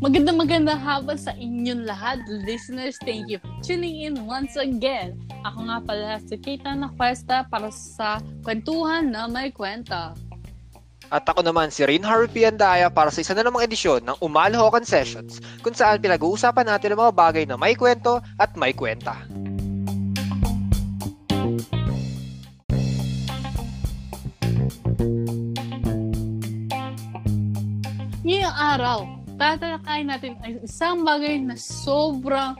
Magandang magandang hapon sa inyong lahat, listeners. Thank you for tuning in once again. Ako nga pala si Keita na Cuesta para sa kwentuhan na may kwenta. At ako naman si Reinhard Piandaya para sa isa na namang edisyon ng Umalhokan Sessions kung saan pinag-uusapan natin ang mga bagay na may kwento at may kwenta. Araw, tatalakayin natin ang isang bagay na sobrang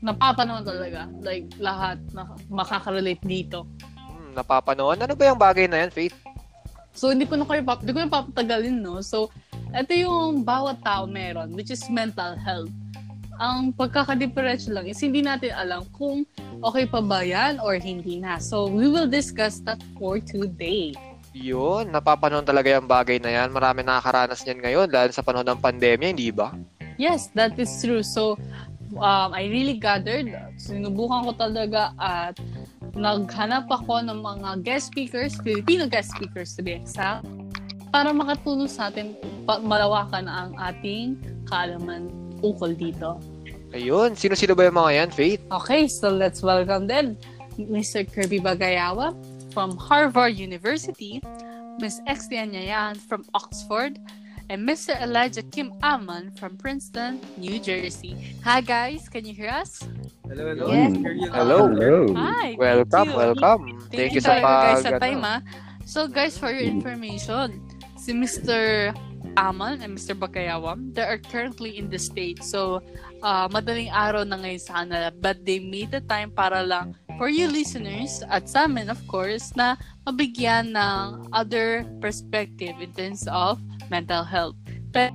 napapanood talaga. Like, lahat na makaka-relate dito. Hmm, napapanood. Ano ba yung bagay na yan, Faith? So, hindi ko na kayo pap- hindi ko na papatagalin, no? So, ito yung bawat tao meron, which is mental health. Ang pagkakadiferensya lang is hindi natin alam kung okay pa ba yan or hindi na. So, we will discuss that for today. Yun, napapanood talaga yung bagay na yan. Marami nakakaranas niyan ngayon dahil sa panahon ng pandemya, hindi ba? Yes, that is true. So, um, I really gathered. Sinubukan ko talaga at naghanap ako ng mga guest speakers, Filipino guest speakers to be exact, para makatulong sa atin malawakan ang ating kaalaman ukol dito. Ayun, sino-sino ba yung mga yan, Faith? Okay, so let's welcome then Mr. Kirby Bagayawa from Harvard University, Ms. X. Yanyayan from Oxford, and Mr. Elijah Kim Aman from Princeton, New Jersey. Hi guys, can you hear us? Hello, hello. Yes. Hello. Hello. Hi. Welcome, thank you. welcome. Thank, Thank, you you sa pag... guys sa ano. time ah. So guys, for your information, si Mr. Aman and Mr. Bakayawam, they are currently in the States. So, uh, madaling araw na ngayon sa kanila. But they made the time para lang for you listeners at sa amin, of course, na mabigyan ng other perspective in terms of mental health. Pero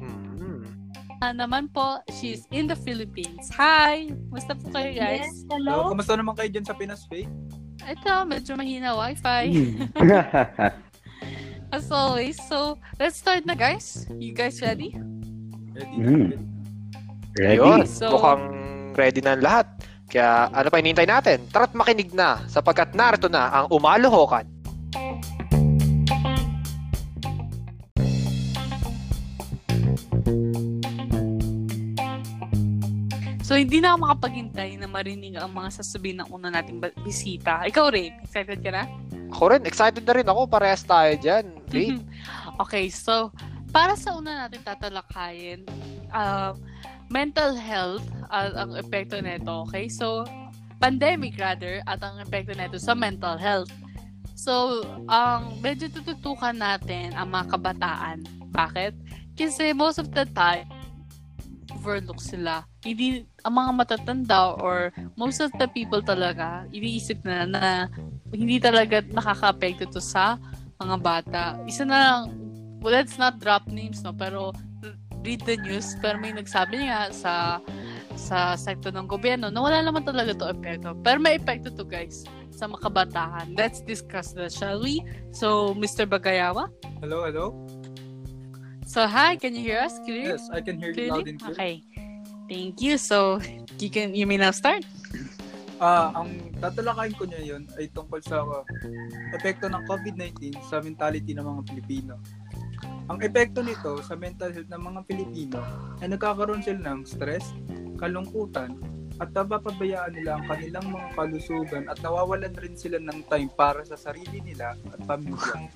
uh, naman po, she's in the Philippines. Hi! Musta po kayo guys? Yes, Hello. hello. Kamusta naman kayo dyan sa Pinas, Faith? Ito, medyo mahina wifi. Hmm. As always. So, let's start na guys. You guys ready? Ready? Mm. Ready? Ayun, So- mukhang ready na lahat. Kaya ano pa hinihintay natin? Tara't makinig na sapagkat narito na ang Umalohokan. So, hindi na ako makapaghintay na marinig ang mga sasabihin ng una nating bisita. Ikaw rin, excited ka na? Ako rin, excited na rin ako. Parehas tayo dyan. Faith. okay, so, para sa una natin tatalakayin, um, mental health at ang epekto nito, okay? So, pandemic rather, at ang epekto nito sa mental health. So, ang medyo tututukan natin ang mga kabataan. Bakit? Kasi most of the time, overlook sila. Hindi, ang mga matatanda or most of the people talaga, iniisip na na hindi talaga nakaka-apekto to sa mga bata. Isa na lang, well, let's not drop names, no? Pero, read the news. Pero may nagsabi nga sa sa sektor ng gobyerno na wala naman talaga to epekto. Pero may epekto to, guys, sa mga kabataan. Let's discuss that, shall we? So, Mr. Bagayawa? Hello, hello. So, hi, can you hear us clear? Yes, I can hear you loud Clearly? and clear. Okay. Thank you. So, you can you may now start. Ah, ang tatalakayin ko niya yun ay tungkol sa uh, epekto ng COVID-19 sa mentality ng mga Pilipino. Ang epekto nito sa mental health ng mga Pilipino ay nagkakaroon sila ng stress, kalungkutan, at napapabayaan nila ang kanilang mga kalusugan at nawawalan rin sila ng time para sa sarili nila at pamilya.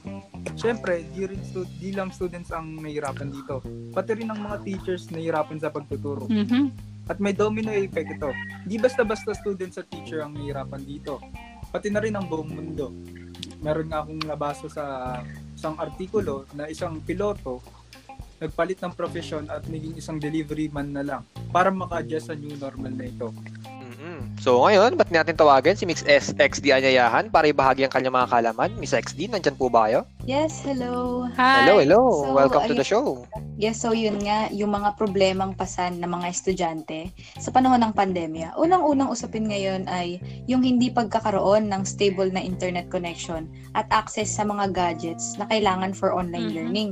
Siyempre, di, rin stu- di lang students ang nahihirapan dito. Pati rin ang mga teachers nahihirapan sa pagtuturo. Mhm. At may domino effect ito. Di basta-basta students at teacher ang nahihirapan dito. Pati na rin ang buong mundo. Meron nga akong nabasa sa isang artikulo na isang piloto nagpalit ng profesyon at naging isang delivery man na lang para maka-adjust sa new normal na ito. So ngayon, ba't natin tawagan si Mix SXD Anyayahan para ibahagi ang kanyang mga kalaman? Miss XD, nandyan po ba kayo? Yes, hello. Hi. Hello, hello. So, Welcome to the ayun- show. Yes, so yun nga, yung mga problemang pasan ng mga estudyante sa panahon ng pandemya. Unang-unang usapin ngayon ay yung hindi pagkakaroon ng stable na internet connection at access sa mga gadgets na kailangan for online Mhm. learning.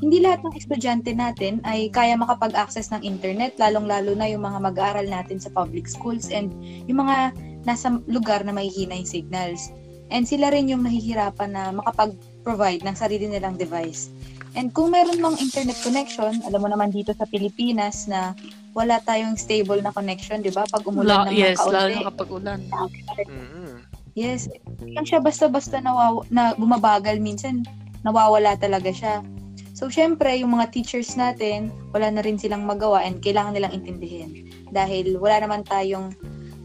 Hindi lahat ng estudyante natin ay kaya makapag-access ng internet, lalong-lalo na yung mga mag-aaral natin sa public schools and yung mga nasa lugar na may hina yung signals. And sila rin yung nahihirapan na makapag-provide ng sarili nilang device. And kung meron mang internet connection, alam mo naman dito sa Pilipinas na wala tayong stable na connection, di ba? Pag umulan La- ng yes, lalo kaunti. na kapag ulan. Mm. Yes. Lang siya basta-basta nawaw- na bumabagal. Minsan, nawawala talaga siya. So, syempre, yung mga teachers natin, wala na rin silang magawa and kailangan nilang intindihin. Dahil wala naman tayong,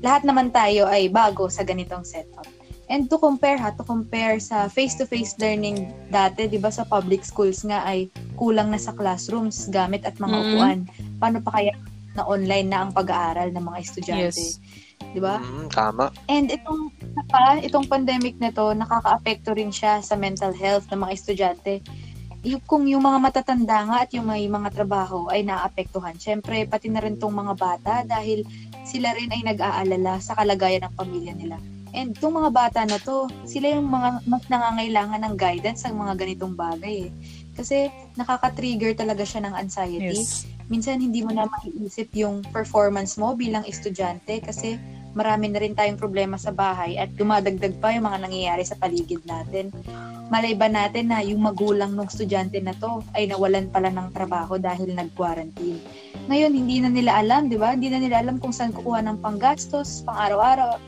lahat naman tayo ay bago sa ganitong setup. And to compare ha, to compare sa face-to-face learning dati, di ba sa public schools nga ay kulang na sa classrooms, gamit at mga Mhm. upuan. Paano pa kaya na online na ang pag-aaral ng mga estudyante? Yes. Di ba? Mm, tama. And itong pa, itong pandemic na to, nakaka-apekto rin siya sa mental health ng mga estudyante. Yung, kung yung mga matatanda nga at yung may mga trabaho ay naapektuhan, syempre pati na rin tong mga bata dahil sila rin ay nag-aalala sa kalagayan ng pamilya nila. And itong mga bata na to, sila yung mga mas nangangailangan ng guidance sa mga ganitong bagay eh. Kasi nakaka-trigger talaga siya ng anxiety Yes. minsan hindi mo na maiisip yung performance mo bilang estudyante kasi marami na rin tayong problema sa bahay at dumadagdag pa yung mga nangyayari sa paligid natin. Malay ba natin na yung magulang ng estudyante na to ay nawalan pala ng trabaho dahil nag-quarantine. Ngayon, hindi na nila alam, di ba? Hindi na nila alam kung saan kukuha ng panggastos, pang araw-araw.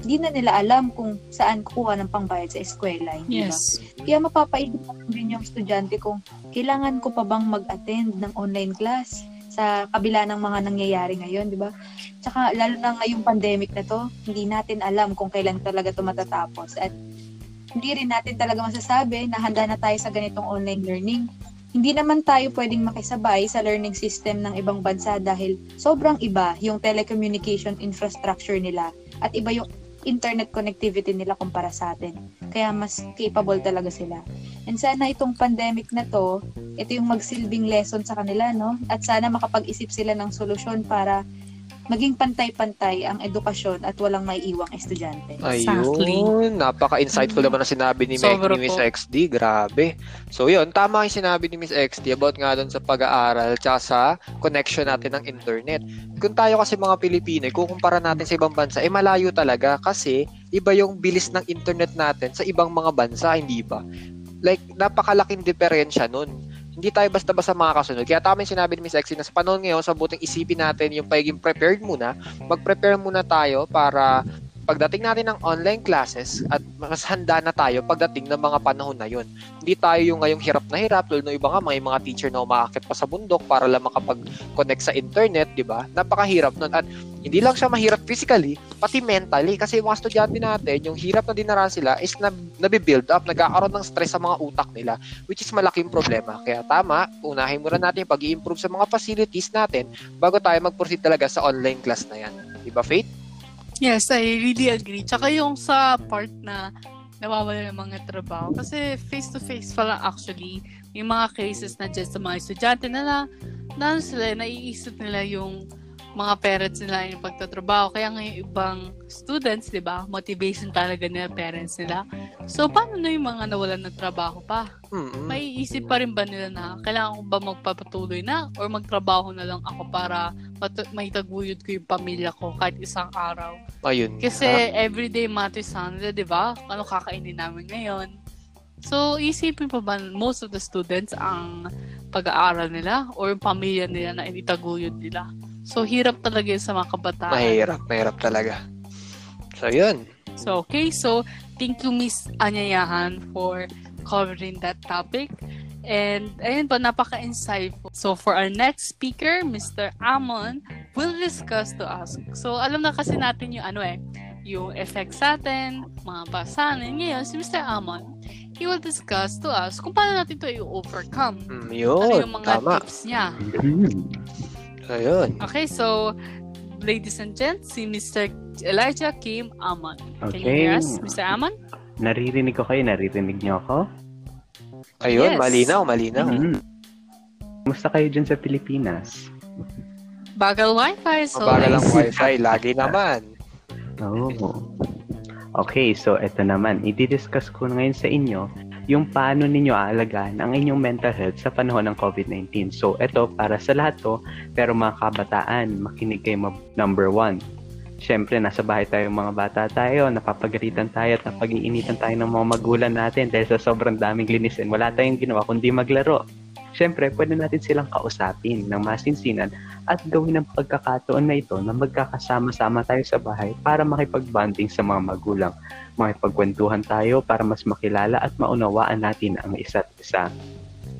Hindi na nila alam kung saan kukuha ng pangbayad sa eskwela. Hindi ba? Yes. Kaya mapapaisip din yung estudyante kung kailangan ko pa bang mag-attend ng online class sa kabila ng mga nangyayari ngayon, di ba? Tsaka lalo na ngayong pandemic na to, hindi natin alam kung kailan talaga ito matatapos. At hindi rin natin talaga masasabi na handa na tayo sa ganitong online learning. Hindi naman tayo pwedeng makisabay sa learning system ng ibang bansa dahil sobrang iba yung telecommunication infrastructure nila at iba yung internet connectivity nila kumpara sa atin. Kaya mas capable talaga sila. And sana itong pandemic na to, ito yung magsilbing lesson sa kanila, no? At sana makapag-isip sila ng solusyon para maging pantay-pantay ang edukasyon at walang may iwang estudyante. Exactly. Ayun, napaka-insightful naman ang sinabi ni, Meg, Sobra ni Miss. XD. Grabe. So yun, tama yung sinabi ni Miss XD about nga doon sa pag-aaral tsaka sa connection natin ng internet. Kung tayo kasi mga Pilipino, kukumpara natin sa ibang bansa, eh malayo talaga kasi iba yung bilis ng internet natin sa ibang mga bansa, hindi ba? Like, napakalaking diferensya nun hindi tayo basta-basta makakasunod. Kaya tama yung sinabi ni Miss Exy na sa panahon ngayon, sa buting isipin natin yung pagiging prepared muna, mag-prepare muna tayo para pagdating natin ng online classes at mas handa na tayo pagdating ng mga panahon na yun. Hindi tayo yung ngayong hirap na hirap, tulad ng iba nga, mga, mga teacher na umaakit pa sa bundok para lang makapag-connect sa internet, di ba? Napakahirap nun. At hindi lang siya mahirap physically, pati mentally. Kasi yung mga estudyante natin, yung hirap na dinaran sila is na, nabibuild up, nagkakaroon ng stress sa mga utak nila, which is malaking problema. Kaya tama, unahin muna natin yung pag improve sa mga facilities natin bago tayo mag-proceed talaga sa online class na yan. Di ba, Faith? Yes, I really agree. Tsaka yung sa part na nawawala ng mga trabaho. Kasi face-to-face pa lang actually, may mga cases na dyan sa mga estudyante na na, na sila, naiisip nila yung mga parents nila yung pagtatrabaho. Kaya nga yung ibang students, di ba, motivation talaga nila parents nila. So, paano na yung mga nawalan ng trabaho pa? Mm-mm. May isip pa rin ba nila na kailangan ko ba magpapatuloy na or magtrabaho na lang ako para mat- may taguyod ko yung pamilya ko kahit isang araw? Ayun. Kasi nga. everyday matters sa nila, di ba? Ano kakainin namin ngayon? So, isipin pa ba most of the students ang pag-aaral nila or yung pamilya nila na itaguyod nila? So, hirap talaga yun sa mga kabataan. Mahirap, mahirap talaga. So, yun. So, okay. So, thank you, Miss Anyayahan, for covering that topic. And, ayun po, napaka-insightful. So, for our next speaker, Mr. Amon, will discuss to us. So, alam na kasi natin yung ano eh, yung effects sa atin, mga pasanin. Ngayon, si Mr. Amon, he will discuss to us kung paano natin to i-overcome. Mm, Ano yun, yung mga tama. tips niya. So, yun. Okay, so, ladies and gents, si Mr. Elijah Kim Amon. Can you Okay. hear us, Mr. Amon? Naririnig ko kayo, naririnig niyo ako? Ayun, Yes. malinaw, malinaw. Mm. Kumusta kayo dyan sa Pilipinas? Bagal wifi, so Mabagal ang wifi, lagi naman. Oo. Okay, so eto naman. I-discuss ko ngayon sa inyo yung paano ninyo aalagaan ang inyong mental health sa panahon ng COVID-19. So, eto para sa lahat to, pero mga kabataan, makinig kayo mab- number one. Siyempre, nasa bahay tayo mga bata tayo, napapagalitan tayo at napag-iinitan tayo ng mga magulang natin dahil sa sobrang daming linisin. Wala tayong ginawa kundi maglaro. Syempre, pwede natin silang kausapin ng masinsinan at gawin ng pagkakataon na ito na magkakasama-sama tayo sa bahay para makipag-bonding sa mga magulang. Makipagkwentuhan tayo para mas makilala at maunawaan natin ang isa't isa.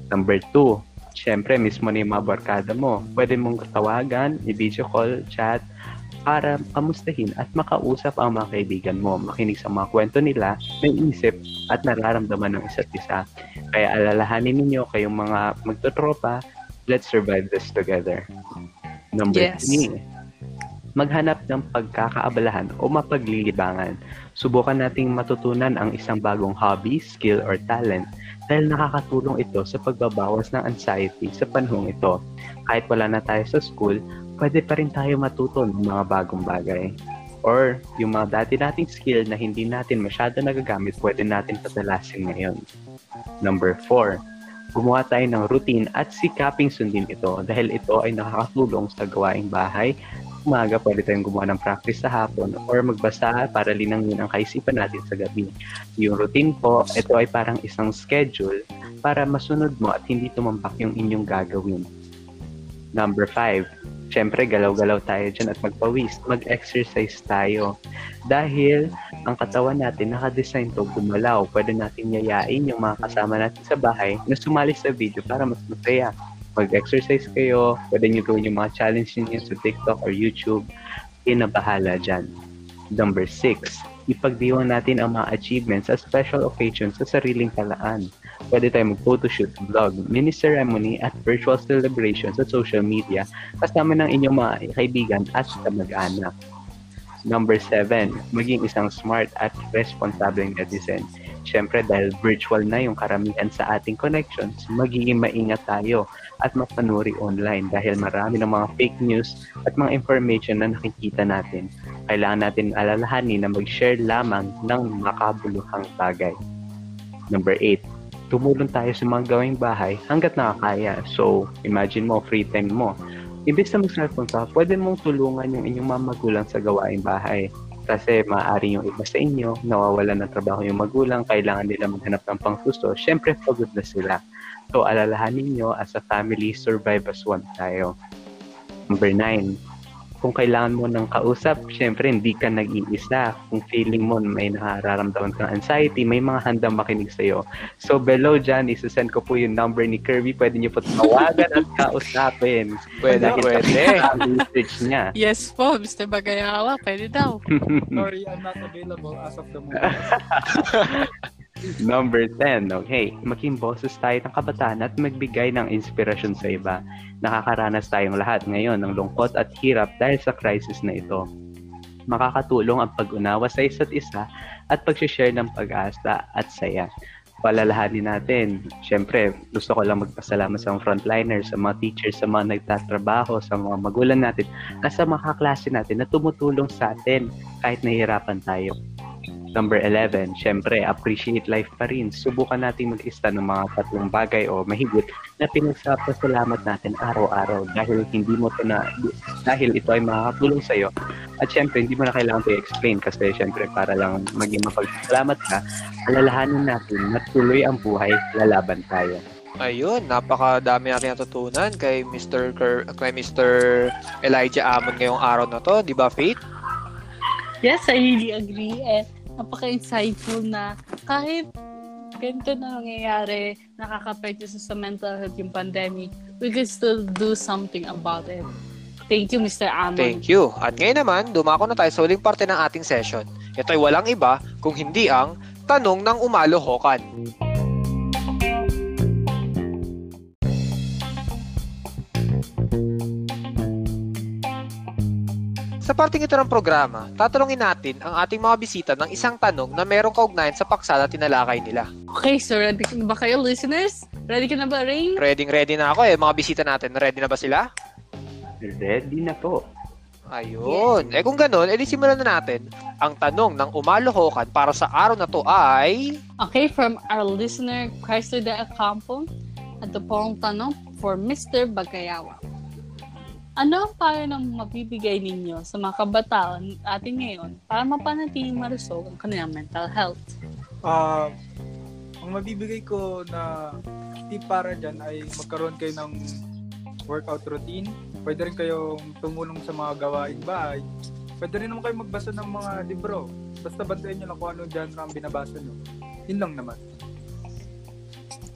Number two, syempre, mismo na yung mga barkada mo. Pwede mong tawagan, i-video call, chat, para kamustahin at makausap ang mga kaibigan mo, makinig sa mga kwento nila, may isip at nararamdaman ng isa't isa. Kaya alalahanin ninyo kayong mga magtotropa, let's survive this together. Number Yes. three, maghanap ng pagkakaabalahan o mapaglilibangan. Subukan nating matutunan ang isang bagong hobby, skill, or talent dahil nakakatulong ito sa pagbabawas ng anxiety sa panahong ito. Kahit wala na tayo sa school, pwede pa rin tayo matuto ng mga bagong bagay. Or yung mga dati nating skill na hindi natin masyado nagagamit, pwede natin patalasin ngayon. Number 4, gumawa tayo ng routine at sikaping sundin ito dahil ito ay nakakatulong sa gawaing bahay. Umaga, pwede tayong gumawa ng practice sa hapon or magbasa para linangin ang kaisipan natin sa gabi. Yung routine po, ito ay parang isang schedule para masunod mo at hindi tumambak yung inyong gagawin. Number 5, syempre galaw-galaw tayo dyan at magpawis. Mag-exercise tayo. Dahil ang katawan natin nakadesign to gumalaw. Pwede natin yayain yung mga kasama natin sa bahay na sumali sa video para mas masaya. Mag-exercise kayo, pwede nyo gawin yung mga challenge niyo sa TikTok or YouTube. Inabahala dyan. Number 6, ipagdiwang natin ang mga achievements sa special occasions sa sariling talaan. Pwede tayo mag-photoshoot, vlog, mini ceremony at virtual celebration sa social media kasama ng inyong mga kaibigan at kamag-anak. Number 7, maging isang smart at responsable netizen. Siyempre, dahil virtual na yung karamihan sa ating connections, magiging maingat tayo at mapanuri online dahil marami ng mga fake news at mga information na nakikita natin. Kailangan natin alalahanin na mag-share lamang ng makabuluhang bagay. Number 8, tumulong tayo sa mga gawing bahay hanggat nakakaya. So, imagine mo, free time mo. Ibig na mag-cellphone ka, pwede mong tulungan yung inyong mga magulang sa gawaing bahay. Kasi maaari yung iba sa inyo, nawawalan ng trabaho yung magulang, kailangan nila maghanap ng pangsusto, syempre pagod na sila. So, alalahanin nyo, as a family, survive as one tayo. Number 9, kung kailangan mo ng kausap, syempre hindi ka nag-iisa. Kung feeling mo may nararamdaman kang anxiety, may mga handang makinig sa'yo. So below dyan, isasend ko po yung number ni Kirby. Pwede niyo po tawagan at kausapin. Pwede, Dahil pwede. sa research niya. Yes po, Mr. Bagayawa, pwede daw. Sorry, I'm not available as of the moment. Number 10, okay. Maging boses tayo ng kabataan at magbigay ng inspirasyon sa iba. Nakakaranas tayong lahat ngayon ng lungkot at hirap dahil sa crisis na ito. Makakatulong ang pag-unawa sa isa't isa at pag-share ng pag-asa at saya. Palalahanin natin. Siyempre, gusto ko lang magpasalamat sa mga frontliners, sa mga teachers, sa mga nagtatrabaho, sa mga magulang natin, at sa mga kaklase natin na tumutulong sa atin kahit nahihirapan tayo. Number 11, syempre, appreciate life pa rin. Subukan natin mag-ista ng mga tatlong bagay o mahigit na pinagsapasalamat natin araw-araw dahil hindi mo na dahil ito ay makakatulong sa iyo. At syempre, hindi mo na kailangan to i-explain kasi syempre para lang maging mapagsalamat ka, alalahanin natin na tuloy ang buhay, lalaban tayo. Ayun, napakadami natin natutunan kay Mr. Ker- kay Mr. Elijah Amon ngayong araw na to, 'di ba, Faith? Yes, I really agree. Eh, napaka-insightful na kahit ganito na nangyayari, nakakapekto sa, mental health yung pandemic, we can still do something about it. Thank you, Mr. Amon. Thank you. At ngayon naman, dumako na tayo sa huling parte ng ating session. Ito ay walang iba kung hindi ang Tanong ng Umalohokan. Sa parting ito ng programa, tatanungin natin ang ating mga bisita ng isang tanong na merong kaugnayan sa paksa na tinalakay nila. Okay, so ready ka na ba kayo, listeners? Ready ka na ba, Rain? Ready ready na ako eh, mga bisita natin. Ready na ba sila? Ready na po. Ayun. Eh kung ganun, edi simulan na natin. Ang tanong ng umalohokan para sa araw na to ay... Okay, from our listener, Chrysler de Acampo, at the pong tanong for Mr. Bagayawa. Ano ang payo ng mabibigay ninyo sa mga kabataan atin ngayon para mapanatiling malusog ang kanilang mental health? Ah, ang mabibigay ko na tip para dyan ay magkaroon kayo ng workout routine. Pwede rin kayong tumulong sa mga gawaing bahay. Pwede rin naman kayo magbasa ng mga libro. Basta bantayan nyo lang kung ano genre ang binabasa nyo. Yun lang naman.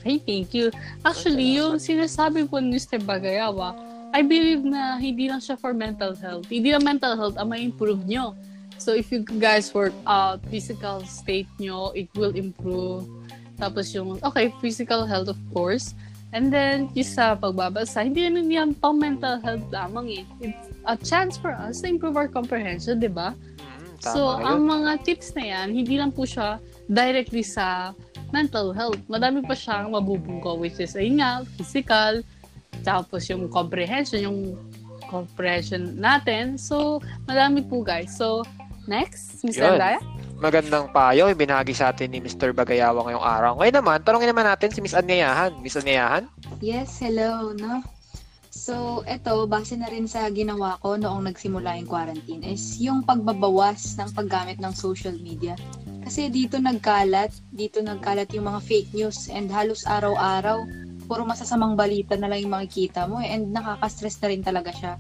Hey, thank you. Actually, yung sinasabi po ni Mr. Bagayawa, I believe na hindi lang siya for mental health. Hindi lang mental health ang ma-improve nyo. So, if you guys work out, physical state nyo, it will improve. Tapos yung, okay, physical health of course. And then, yung sa pagbabasa, hindi naman yan pang mental health lamang eh. It's a chance for us to improve our comprehension, di ba? Mm, tama So, yun. ang mga tips na yan, hindi lang po siya directly sa mental health. Madami pa siyang mabubungko, which is, ayun nga, physical, tapos yung comprehension, yung comprehension natin. So, madami po guys. So, next. Yun. Andaya? Magandang payo, ibinahagi sa atin ni Mr. Bagayawa ngayong araw. Ngayon naman, tanongin naman natin si Miss Anyayahan. Miss Anyayahan? Yes, hello, no? So, eto, base na rin sa ginawa ko noong nagsimula yung quarantine is yung pagbabawas ng paggamit ng social media. Kasi dito nagkalat, dito nagkalat yung mga fake news and halos araw-araw, puro masasamang balita na lang yung makikita mo eh, and nakaka-stress na rin talaga siya.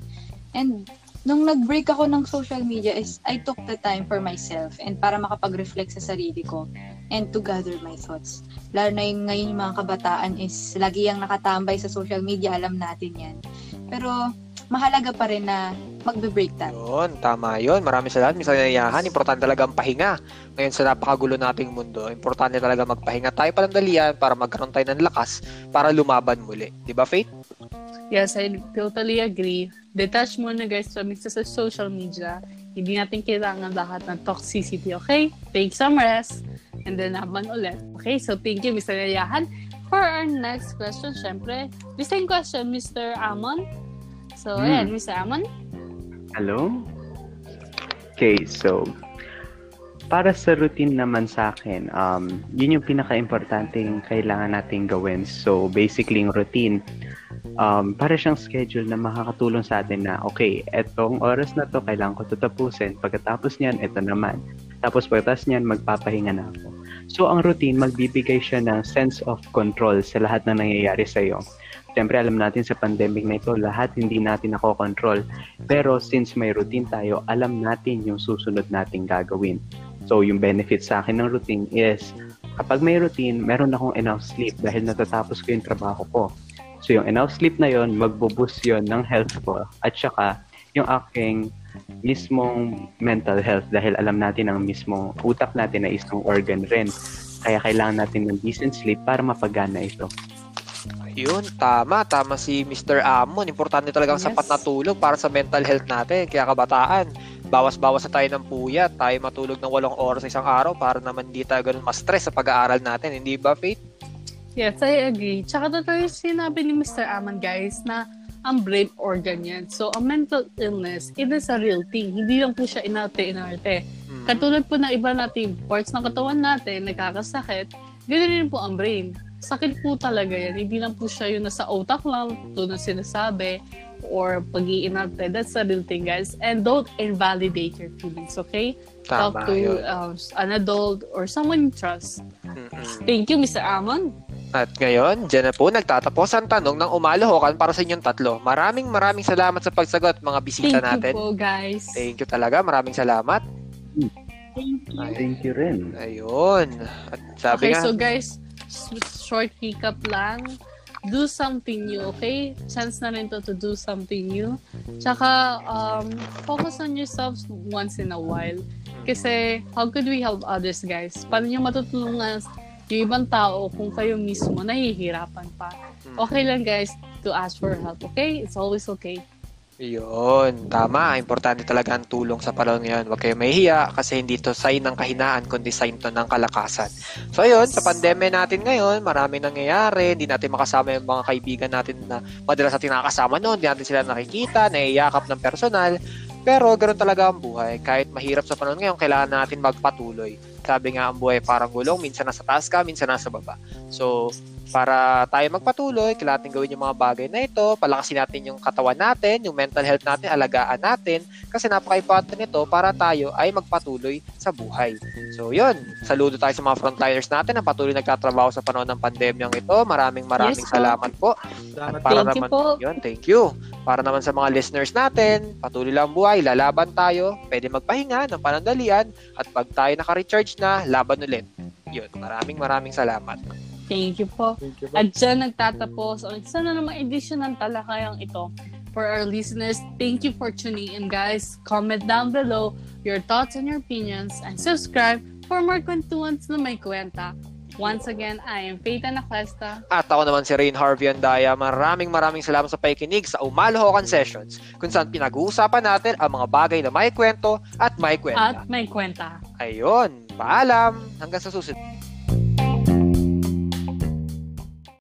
And nung nag-break ako ng social media is I took the time for myself and para makapag-reflect sa sarili ko and to gather my thoughts. Lalo na yung ngayon yung mga kabataan is lagi yung nakatambay sa social media, alam natin yan. Pero mahalaga pa rin na magbe-break tayo. Yun, tama yun. Maraming salamat, Miss Anyayahan. Importante talaga ang pahinga. Ngayon sa napakagulo nating mundo, importante talaga magpahinga tayo palandalian para magkaroon tayo ng lakas para lumaban muli. Di ba, Faith? Yes, I totally agree. Detach muna guys from sa sa social media. Hindi natin kailangan lahat ng toxicity, okay? Take some rest and then naman ulit. Okay, so thank you, Mr. Yayahan. For our next question, syempre, the same question, Mr. Amon. So, Hmm. ayan, Mr. Amon. Hello? Okay, so para sa routine naman sa akin, um, yun yung pinaka-importanting kailangan nating gawin. So, basically, yung routine, um, para siyang schedule na makakatulong sa atin na, okay, etong oras na to, kailangan ko ito tapusin. Pagkatapos niyan, ito naman. Tapos pagkatapos niyan, magpapahinga na ako. So, ang routine, magbibigay siya ng sense of control sa lahat na nangyayari sa'yo. Siyempre, alam natin sa pandemic na ito, lahat hindi natin nakokontrol. Pero since may routine tayo, alam natin yung susunod nating gagawin. So, yung benefit sa akin ng routine is, kapag may routine, meron akong enough sleep dahil natatapos ko yung trabaho ko. So, yung enough sleep na yon magbuboost yon ng health ko. At saka, yung aking mismong mental health dahil alam natin ang mismong utak natin na isang organ rin. Kaya kailangan natin ng decent sleep para mapagana ito. Yun, tama. Tama si Mr. Amon. Importante talaga ang Yes. sapat na tulog para sa mental health natin. Kaya kabataan, bawas-bawas na tayo ng puyat. Tayo matulog ng walong oras sa isang araw para naman hindi tayo ganun ma-stress sa pag-aaral natin. Hindi ba, Faith? Yes, I agree. Tsaka totoo yung sinabi ni Mr. Aman, guys, na ang brain organ yan. So, ang mental illness, it is a real thing. Hindi lang po siya inarte-inarte. Hmm. Katulad po ng iba nating parts ng katawan natin, nagkakasakit, ganun din po ang brain. Sakit po talaga yan. Hindi lang po siya yung nasa utak lang, doon na sinasabi, or pag iinarte. That's a real thing, guys. And don't invalidate your feelings, okay? Talk Tama to yun. um, an adult or someone you trust. Mm-mm. Thank you, Mr. Amon. At ngayon, dyan na po nagtatapos ang tanong ng umalahokan para sa inyong tatlo. Maraming maraming salamat sa pagsagot mga bisita Thank natin. you po, guys. Thank you talaga. Maraming salamat. Thank you. Ay, Thank you rin. ayun. At sabi okay, nga, so guys, short recap lang. Do something new, okay? Chance na rin to to do something new. Tsaka, um, focus on yourselves once in a while. Kasi, how could we help others, guys? Paano nyo matutulungan yung ibang tao kung kayo mismo nahihirapan pa? Okay lang, guys, to ask for help, okay? It's always okay. Yun, tama. Importante talaga ang tulong sa panahon ngayon. Huwag kayo mahihiya kasi hindi to sign ng kahinaan, kundi sign to ng kalakasan. So ayun, sa pandemya natin ngayon, maraming nangyayari. Hindi natin makasama yung mga kaibigan natin na madalas natin nakakasama noon. Hindi natin sila nakikita, naiiyakap ng personal. Pero ganoon talaga ang buhay. Kahit mahirap sa panahon ngayon, kailangan natin magpatuloy. Sabi nga, ang buhay parang gulong. Minsan nasa taas ka, minsan nasa baba. So, para tayo magpatuloy, kailangan natin gawin yung mga bagay na ito, palakasin natin yung katawan natin, yung mental health natin, alagaan natin, kasi napaka-important nito para tayo ay magpatuloy sa buhay. So yun, saludo tayo sa mga frontliners natin na patuloy nagtatrabaho sa panahon ng pandemyang ito. Maraming maraming Yes salamat po. Salamat Para Thank you naman, po. Yun, thank you. Para naman sa mga listeners natin, patuloy lang buhay, lalaban tayo, pwede magpahinga ng panandalian, at pag tayo naka-recharge na, laban ulit. Yun, maraming maraming salamat. Thank you po. Thank you po. At dyan nagtatapos ang isa na namang edisyon ng talakayang ito. For our listeners, thank you for tuning in guys. Comment down below your thoughts and your opinions and subscribe for more kwentuhans na may kwenta. Once again, I am Faith Anaclesta. At ako naman si Rain Harvey Andaya. Maraming maraming salamat sa pakikinig sa Umalohokan Sessions kung saan pinag-uusapan natin ang mga bagay na may kwento at may kwenta. At may kwenta. Ayun, paalam. Hanggang sa susunod.